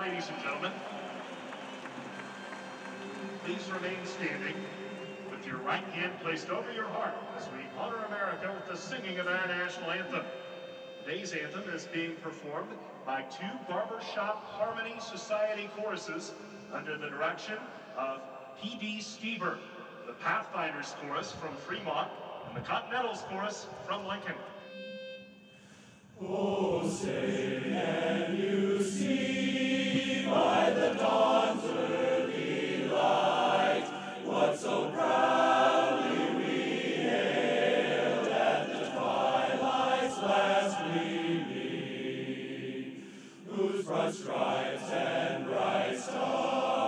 ladies and gentlemen. Please remain standing with your right hand placed over your heart as we honor America with the singing of our national anthem. Today's anthem is being performed by two Barbershop Harmony Society choruses under the direction of P.D. Stieber, the Pathfinders Chorus from Fremont, and the Continentals Chorus from Lincoln. Oh, say, gleaming, whose broad stripes and bright stars